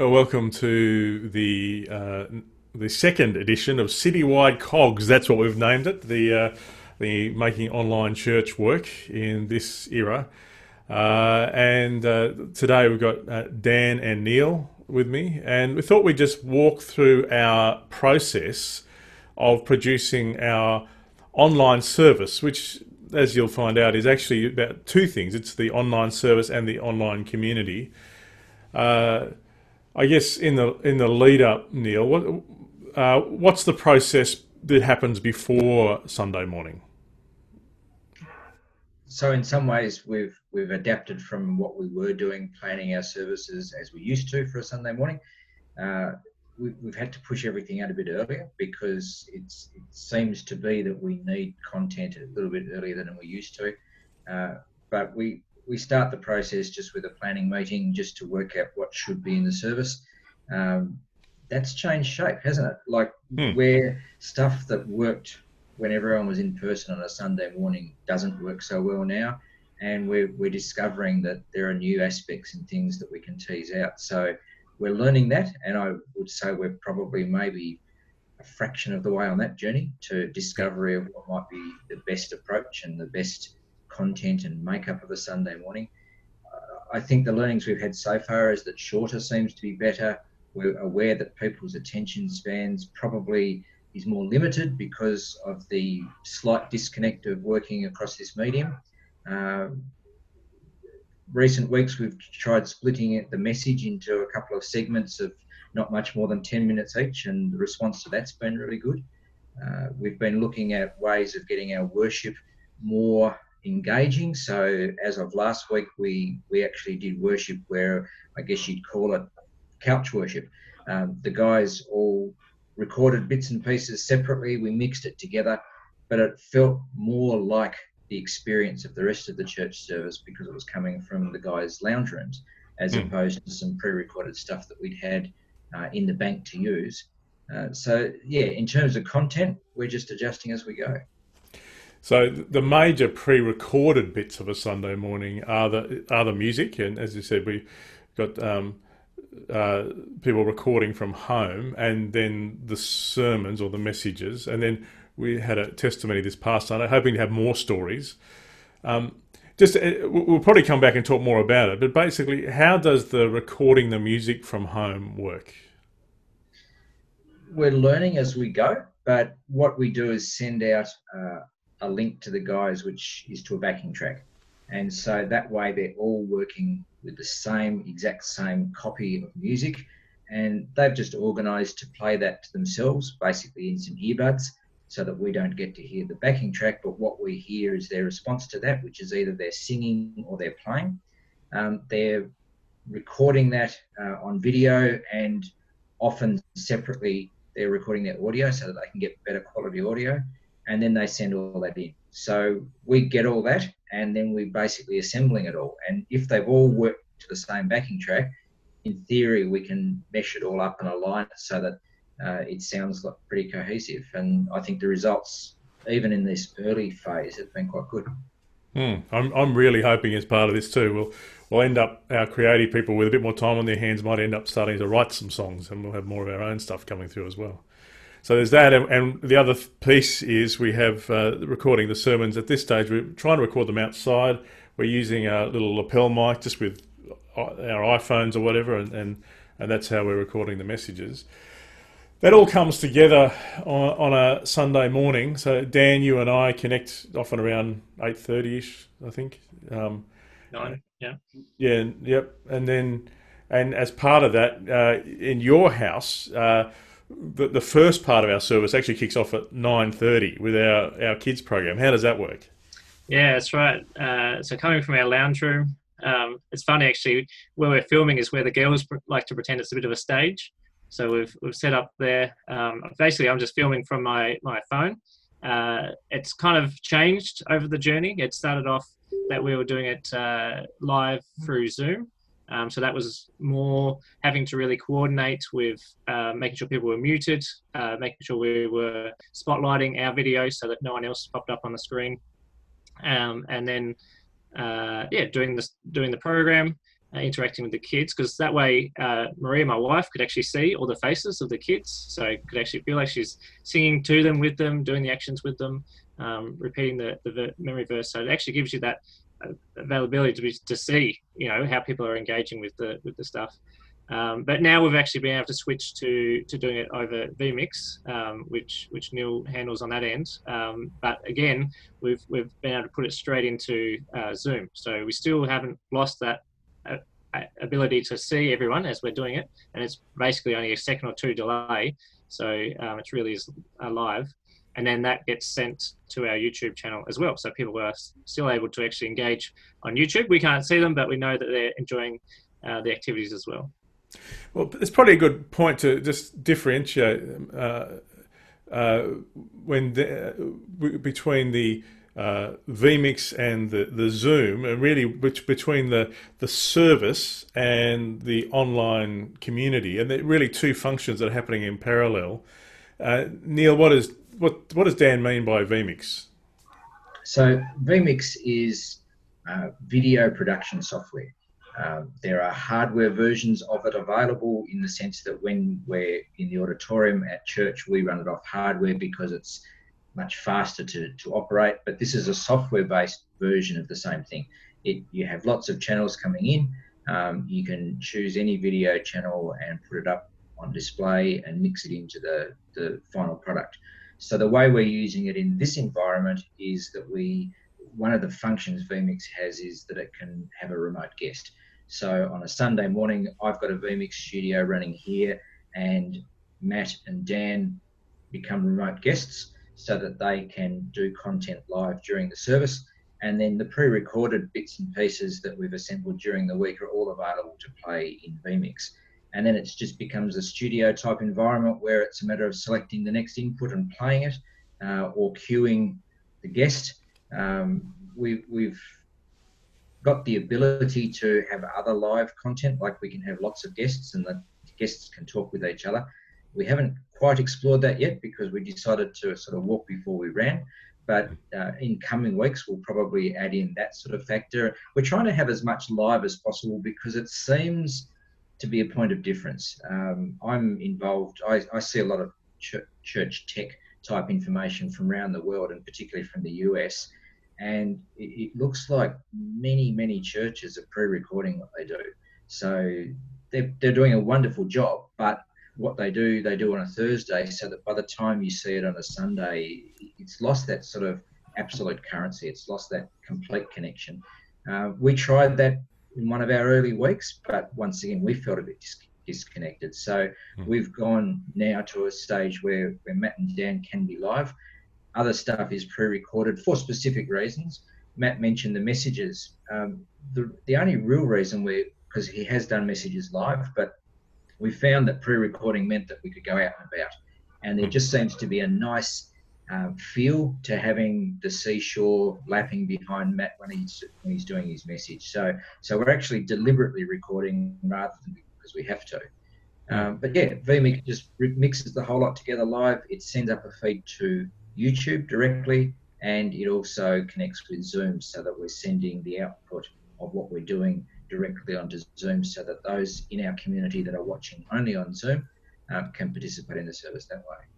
Well, welcome to the uh, the second edition of Citywide Cogs. That's what we've named it. The uh, the making online church work in this era. Uh, and uh, today we've got uh, Dan and Neil with me, and we thought we'd just walk through our process of producing our online service, which, as you'll find out, is actually about two things. It's the online service and the online community. I guess in the in the lead up, Neil, what uh, what's the process that happens before Sunday morning? So in some ways, we've we've adapted from what we were doing, planning our services as we used to for a Sunday morning. Uh, we, have had to push everything out a bit earlier because it seems to be that we need content a little bit earlier than we used to. Uh, but we we start the process just with a planning meeting just to work out what should be in the service. Um, that's changed shape, hasn't it? Like hmm. where stuff that worked when everyone was in person on a Sunday morning doesn't work so well now. And we're, we're discovering that there are new aspects and things that we can tease out. So we're learning that. And I would say we're probably maybe a fraction of the way on that journey to discovery of what might be the best approach and the best content and makeup of a Sunday morning. Uh, I think the learnings we've had so far is that shorter seems to be better. We're aware that people's attention spans probably is more limited because of the slight disconnect of working across this medium. Um, recent weeks, we've tried splitting it, the message into a couple of segments of not much more than 10 minutes each, and the response to that's been really good. Uh, we've been looking at ways of getting our worship more engaging. So as of last week, we we actually did worship where I guess you'd call it couch worship. Um, the guys all recorded bits and pieces separately. We mixed it together, but it felt more like the experience of the rest of the church service because it was coming from the guys' lounge rooms, as mm. opposed to some pre-recorded stuff that we'd had uh, in the bank to use. Uh, so yeah, in terms of content, we're just adjusting as we go. So the major pre-recorded bits of a Sunday morning are the are the music, and as you said, we have got um, uh, people recording from home, and then the sermons or the messages, and then we had a testimony this past Sunday, hoping to have more stories. Um, just uh, we'll probably come back and talk more about it, but basically, how does the recording the music from home work? We're learning as we go, but what we do is send out uh, a link to the guys, which is to a backing track. And so that way they're all working with the same, exact same copy of music. And they've just organized to play that to themselves, basically in some earbuds, so that we don't get to hear the backing track. But what we hear is their response to that, which is either they're singing or they're playing. Um, they're recording that uh, on video and often separately they're recording their audio so that they can get better quality audio and then they send all that in. So we get all that, and then we're basically assembling it all. And if they've all worked to the same backing track, in theory, we can mesh it all up and align it so that uh, it sounds like pretty cohesive. And I think the results, even in this early phase, have been quite good. Hmm. I'm, I'm really hoping as part of this too, we'll, we'll end up, our creative people with a bit more time on their hands might end up starting to write some songs and we'll have more of our own stuff coming through as well. So there's that, and, and the other piece is we have uh, recording the sermons. At this stage, we're trying to record them outside. We're using a little lapel mic just with uh, our iPhones or whatever, and, and, and that's how we're recording the messages. That all comes together on, on a Sunday morning. So Dan, you and I connect often around eight thirty ish, I think. Um, Nine, yeah. Yeah, yep. And then, and as part of that, uh, in your house. Uh, the, the first part of our service actually kicks off at 9.30 with our, our kids program. How does that work? Yeah, that's right. Uh, so coming from our lounge room, um, it's funny actually, where we're filming is where the girls like to pretend it's a bit of a stage. So we've, we've set up there. Um, basically, I'm just filming from my, my phone. Uh, it's kind of changed over the journey. It started off that we were doing it uh, live through Zoom. Um, so that was more having to really coordinate with uh, making sure people were muted, uh, making sure we were spotlighting our video so that no one else popped up on the screen, um, and then uh, yeah, doing this doing the program. uh, interacting with the kids because that way uh, Maria, my wife, could actually see all the faces of the kids, so could actually feel like she's singing to them, with them, doing the actions with them, um, repeating the, the memory verse. So it actually gives you that availability to be, to see, you know, how people are engaging with the with the stuff. Um, but now we've actually been able to switch to, to doing it over vMix, um, which which Neil handles on that end. Um, but again, we've we've been able to put it straight into uh, Zoom, so we still haven't lost that uh, ability to see everyone as we're doing it, and it's basically only a second or two delay, so um, it really is live. And then that gets sent to our YouTube channel as well, so people are still able to actually engage on YouTube. We can't see them, but we know that they're enjoying uh, the activities as well. Well, it's probably a good point to just differentiate uh, uh, when the, uh, between the uh, vMix and the, the Zoom, and really which, between the the service and the online community, and they're really two functions that are happening in parallel. Uh, Neil, what is what what does Dan mean by vMix? So vMix is uh, video production software. Um, there are hardware versions of it available in the sense that when we're in the auditorium at church, we run it off hardware because it's much faster to, to operate. But this is a software based version of the same thing. It, you have lots of channels coming in. Um, you can choose any video channel and put it up on display and mix it into the, the final product. So the way we're using it in this environment is that we one of the functions vMix has is that it can have a remote guest. So on a Sunday morning, I've got a vMix studio running here, and Matt and Dan become remote guests so that they can do content live during the service. And then the pre recorded bits and pieces that we've assembled during the week are all available to play in vMix. And then it just becomes a studio type environment where it's a matter of selecting the next input and playing it uh, or queuing the guest. Um, we, we've got the ability to have other live content, like we can have lots of guests and the guests can talk with each other. We haven't quite explored that yet because we decided to sort of walk before we ran. But uh, in coming weeks, we'll probably add in that sort of factor. We're trying to have as much live as possible because it seems to be a point of difference. Um, I'm involved, I, I, see a lot of ch- church tech type information from around the world and particularly from the US and it, it looks like many many churches are pre-recording what they do. So they're, they're doing a wonderful job but what they do they do on a thursday so that by the time you see it on a sunday it's lost that sort of absolute currency. It's lost that complete connection. Uh, we tried that in one of our early weeks but once again we felt a bit dis- disconnected so mm. we've gone now to a stage where, where matt and dan can be live other stuff is pre-recorded for specific reasons. Matt mentioned the messages. Um, the, the only real reason we, because he has done messages live, but we found that pre-recording meant that we could go out and about. And there just seems to be a nice um, feel to having the seashore lapping behind Matt when he's when he's doing his message. So so we're actually deliberately recording rather than because we have to. Um, but yeah, vMix just mixes the whole lot together live. It sends up a feed to YouTube directly, and it also connects with Zoom so that we're sending the output of what we're doing directly onto Zoom so that those in our community that are watching only on Zoom um, can participate in the service that way.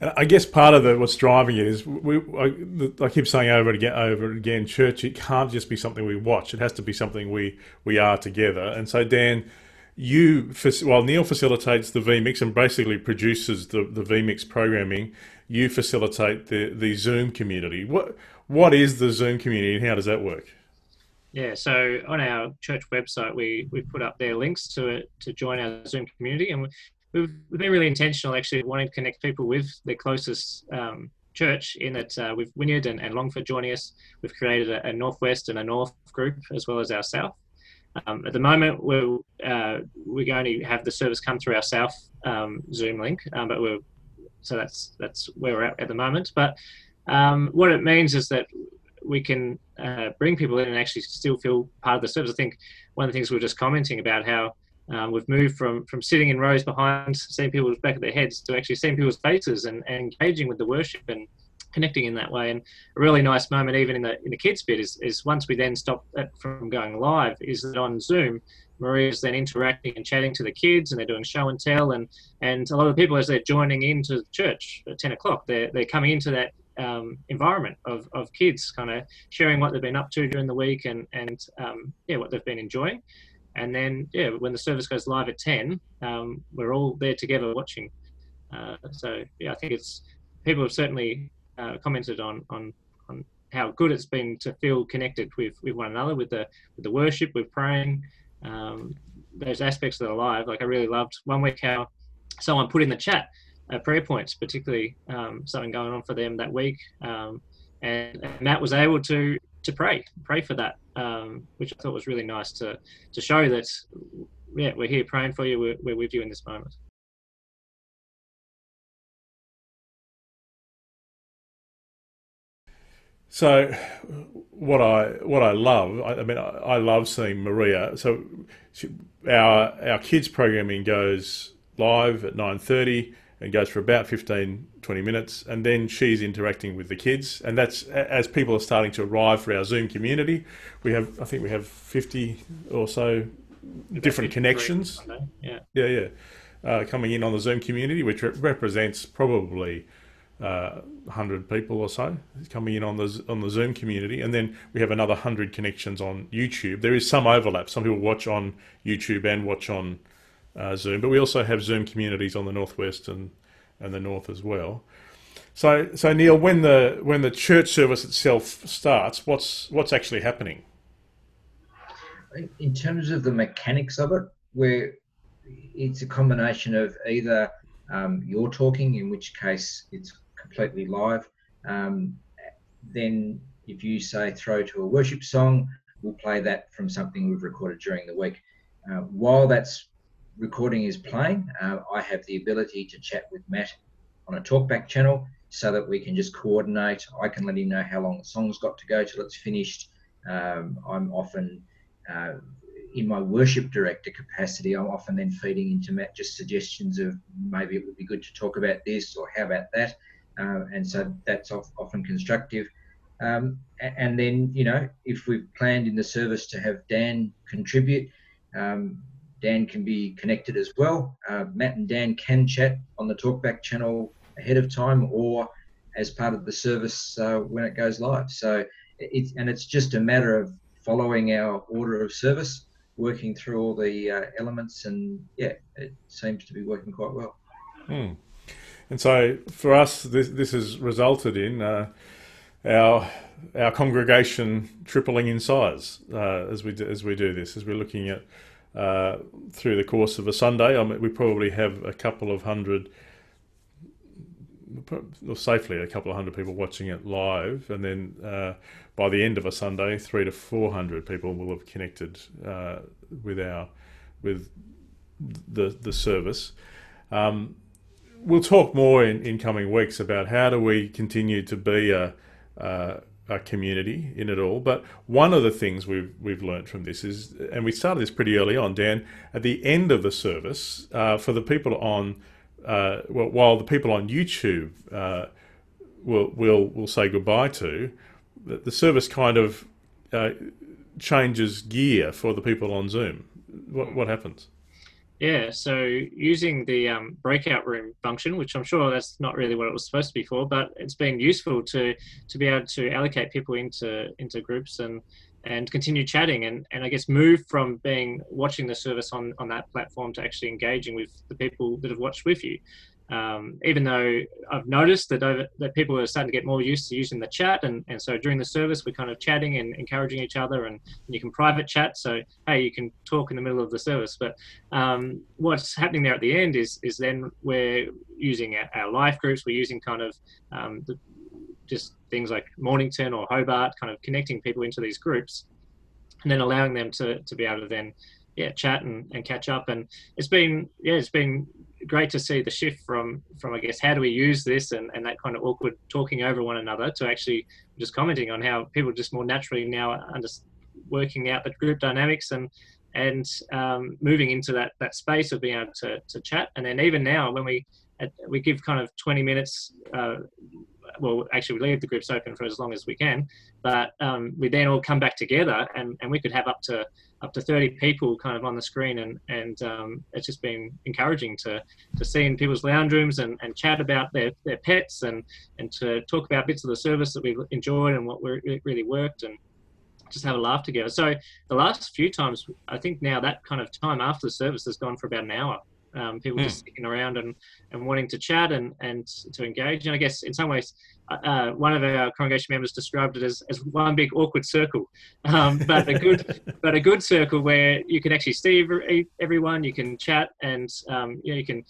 And I guess part of the, what's driving it is we. I, I, keep saying over and again, over and again, church. It can't just be something we watch. It has to be something we we are together. And so, Dan, you while Neil facilitates the vMix and basically produces the the vMix programming, you facilitate the the Zoom community. What what is the Zoom community and how does that work? Yeah, so on our church website, we we put up their links to to join our Zoom community, and we've, been really intentional actually wanting to connect people with their closest um, church. In that uh, with Wynyard and, and, Longford joining us, we've created a, a, northwest and a north group as well as our south. Um, at the moment, we're uh, we're going to have the service come through our south um, Zoom link, um, but we're so that's that's where we're at at the moment. But um, what it means is that we can uh, bring people in and actually still feel part of the service. I think one of the things we were just commenting about how um, we've moved from from sitting in rows behind, seeing people's back of their heads, to actually seeing people's faces and, and engaging with the worship and connecting in that way. And a really nice moment, even in the in the kids bit, is, is once we then stop that from going live, is that on Zoom, Maria's then interacting and chatting to the kids, and they're doing show and tell, and and a lot of people as they're joining into the church at ten o'clock, they're they're coming into that um, environment of, of kids, kind of sharing what they've been up to during the week and and um, yeah, what they've been enjoying. And then yeah, when the service goes live at ten, um, we're all there together watching. Uh, so yeah, I think it's people have certainly uh, commented on, on on how good it's been to feel connected with, with one another, with the with the worship, with praying, um, those aspects that are live. Like I really loved one week how someone put in the chat uh, prayer points, particularly um, something going on for them that week, um, and, and, Matt was able to to pray, pray for that, um, which I thought was really nice to to show that yeah we're here praying for you, we're, we're with you in this moment. So, what I what I love, I, I mean, I, I, love seeing Maria. So, she, our our kids programming goes live at nine thirty and goes for about 15, 20 minutes, and then she's interacting with the kids. And that's as people are starting to arrive for our Zoom community. We have, I think, we have fifty or so different connections. Yeah, yeah, yeah, uh, coming in on the Zoom community, which re- represents probably uh, 100 people or so coming in on the on the Zoom community, and then we have another 100 connections on YouTube. There is some overlap. Some people watch on YouTube and watch on uh, Zoom, but we also have Zoom communities on the northwest and and the north as well. So, so Neil, when the when the church service itself starts, what's what's actually happening? In terms of the mechanics of it, where it's a combination of either um, you're talking, in which case it's completely live. Um, then if you say throw to a worship song, we'll play that from something we've recorded during the week. Uh, while that's recording is playing, uh, I have the ability to chat with Matt on a talkback channel so that we can just coordinate. I can let him know how long the song's got to go till it's finished. Um, I'm often uh, in my worship director capacity, I'm often then feeding into Matt just suggestions of maybe it would be good to talk about this or how about that uh, and so that's often constructive. Um, and then, you know, if we've planned in the service to have Dan contribute, um, Dan can be connected as well. Uh, Matt and Dan can chat on the Talkback channel ahead of time or as part of the service uh, when it goes live. So it's and it's just a matter of following our order of service, working through all the uh, elements, and yeah, it seems to be working quite well. Hmm. And so for us, this, this has resulted in uh, our our congregation tripling in size uh, as we do, as we do this. As we're looking at uh, through the course of a Sunday, I mean, we probably have a couple of hundred, or safely a couple of hundred people watching it live, and then uh, by the end of a Sunday, three to four hundred people will have connected uh, with our with the the service. Um, we'll talk more in, in coming weeks about how do we continue to be a, a, community in it all. But one of the things we've we've learned from this is, and we started this pretty early on, Dan. At the end of the service, uh, for the people on, uh, well, while the people on YouTube uh, will will will say goodbye to, the, the service kind of uh, changes gear for the people on Zoom. What what happens? Yeah, so using the um, breakout room function, which I'm sure that's not really what it was supposed to be for, but it's been useful to to be able to allocate people into into groups and and continue chatting and, and I guess move from being watching the service on, on that platform to actually engaging with the people that have watched with you um, even though I've noticed that over, that people are starting to get more used to using the chat, and, and so during the service we're kind of chatting and encouraging each other, and, and you can private chat. So hey, you can talk in the middle of the service. But um, what's happening there at the end is is then we're using our, our life groups. We're using kind of um, the, just things like Mornington or Hobart, kind of connecting people into these groups, and then allowing them to to be able to then yeah chat and, and catch up. And it's been yeah it's been great to see the shift from from I guess how do we use this and, and that kind of awkward talking over one another to actually just commenting on how people just more naturally now under working out the group dynamics and and um, moving into that that space of being able to, to chat. And then even now when we we give kind of 20 minutes uh, well, actually, we leave the groups open for as long as we can, but um, we then all come back together, and, and we could have up to up to 30 people kind of on the screen, and and um, it's just been encouraging to to see in people's lounge rooms and, and chat about their, their pets and and to talk about bits of the service that we've enjoyed and what we really worked and just have a laugh together. So the last few times, I think now that kind of time after the service has gone for about an hour. Um, people mm. just sticking around and, and wanting to chat and, and to engage. And I guess in some ways, uh, uh, one of our congregation members described it as, as one big awkward circle, um, but a good but a good circle where you can actually see everyone, you can chat, and um, you know you can.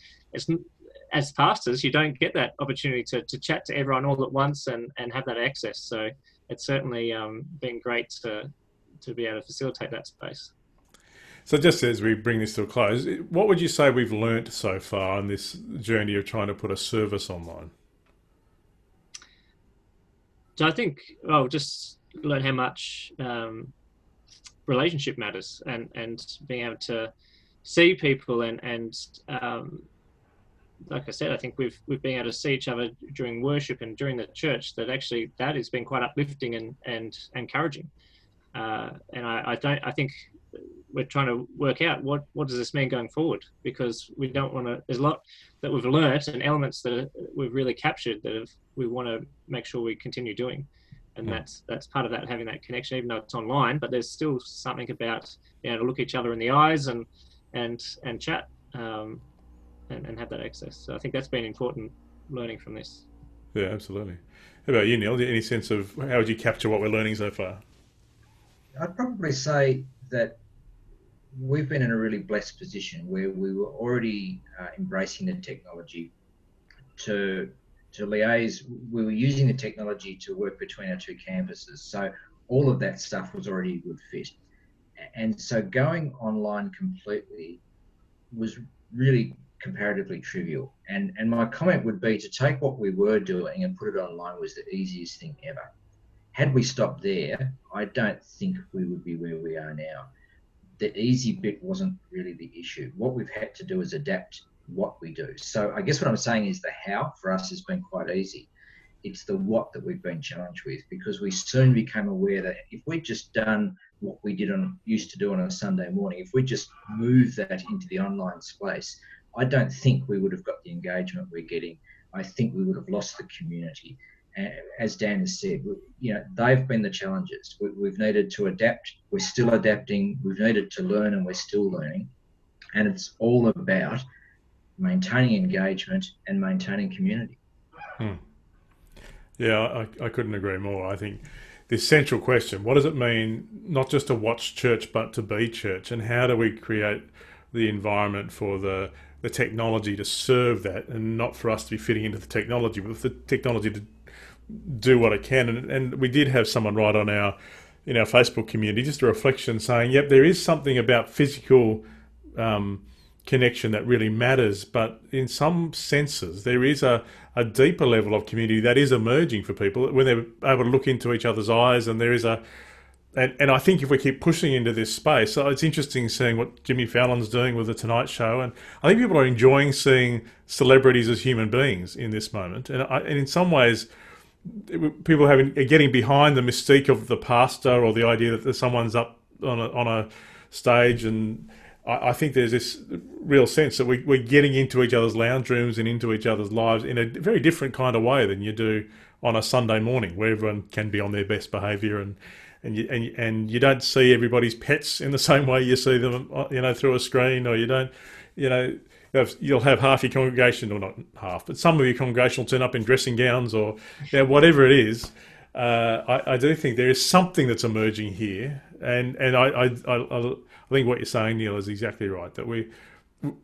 as pastors, you don't get that opportunity to, to chat to everyone all at once and, and have that access. So it's certainly um, been great to to be able to facilitate that space. So, just as we bring this to a close, what would you say we've learnt so far on this journey of trying to put a service online? So, I think, well, just learn how much um, relationship matters and, and being able to see people and, and um, like I said, I think we've we've been able to see each other during worship and during the church. That actually that has been quite uplifting and and encouraging. Uh, and I, I don't. I think we're trying to work out what what does this mean going forward because we don't want to. There's a lot that we've learnt and elements that we've really captured that have, we want to make sure we continue doing. And yeah. that's that's part of that having that connection, even though it's online. But there's still something about being able to look each other in the eyes and and and chat. Um, and, and have that access. So I think that's been important learning from this. Yeah, absolutely. How about you, Neil? Any sense of how would you capture what we're learning so far? I'd probably say that we've been in a really blessed position where we were already uh, embracing the technology to to liaise. We were using the technology to work between our two campuses, so all of that stuff was already a good fit. And so going online completely was really comparatively trivial. And and my comment would be to take what we were doing and put it online was the easiest thing ever. Had we stopped there, I don't think we would be where we are now. The easy bit wasn't really the issue. What we've had to do is adapt what we do. So I guess what I'm saying is the how for us has been quite easy. It's the what that we've been challenged with because we soon became aware that if we'd just done what we did on used to do on a Sunday morning, if we just moved that into the online space, I don't think we would have got the engagement we're getting. I think we would have lost the community. As Dan has said, you know, they've been the challenges. We've needed to adapt. We're still adapting. We've needed to learn, and we're still learning. And it's all about maintaining engagement and maintaining community. Hmm. Yeah, I, I couldn't agree more. I think this central question what does it mean not just to watch church but to be church and how do we create the environment for the the technology to serve that and not for us to be fitting into the technology, but for the technology to do what it can. And, and we did have someone write on our in our Facebook community just a reflection saying, "Yep, there is something about physical um, connection that really matters, but in some senses, there is a, a deeper level of community that is emerging for people when they're able to look into each other's eyes, and there is a and, and I think if we keep pushing into this space, so it's interesting seeing what Jimmy Fallon's doing with the Tonight Show, and I think people are enjoying seeing celebrities as human beings in this moment, and, I, and in some ways, people having getting behind the mystique of the pastor or the idea that someone's up on a, on a stage, and I, think there's this real sense that we, we're getting into each other's lounge rooms and into each other's lives in a very different kind of way than you do on a Sunday morning, where everyone can be on their best behaviour and and you and, and you don't see everybody's pets in the same way you see them, uh, you know, through a screen, or you don't, you know, you'll have half your congregation, or not half, but some of your congregation will turn up in dressing gowns, or you know, whatever it is. Uh, I, I, do think there is something that's emerging here, and and I, I, I, I think what you're saying, Neil, is exactly right. That we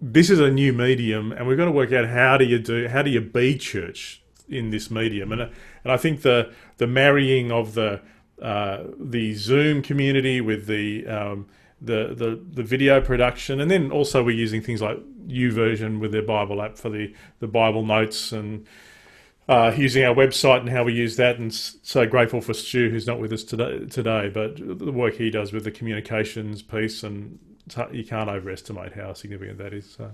this is a new medium, and we've got to work out how do you do how do you be church in this medium, and and I think the the marrying of the uh, the Zoom community with the, um, the the the video production, and then also we're using things like YouVersion with their Bible app for the the Bible notes and. Uh, using our website and how we use that, and so grateful for Stu, who's not with us today. Today, but the work he does with the communications piece, and you can't overestimate how significant that is. So,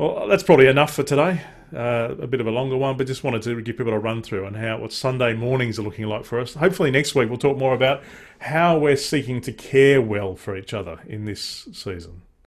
Well, that's probably enough for today. Uh, a bit of a longer one, but just wanted to give people a run through on how what Sunday mornings are looking like for us. Hopefully, next week we'll talk more about how we're seeking to care well for each other in this season.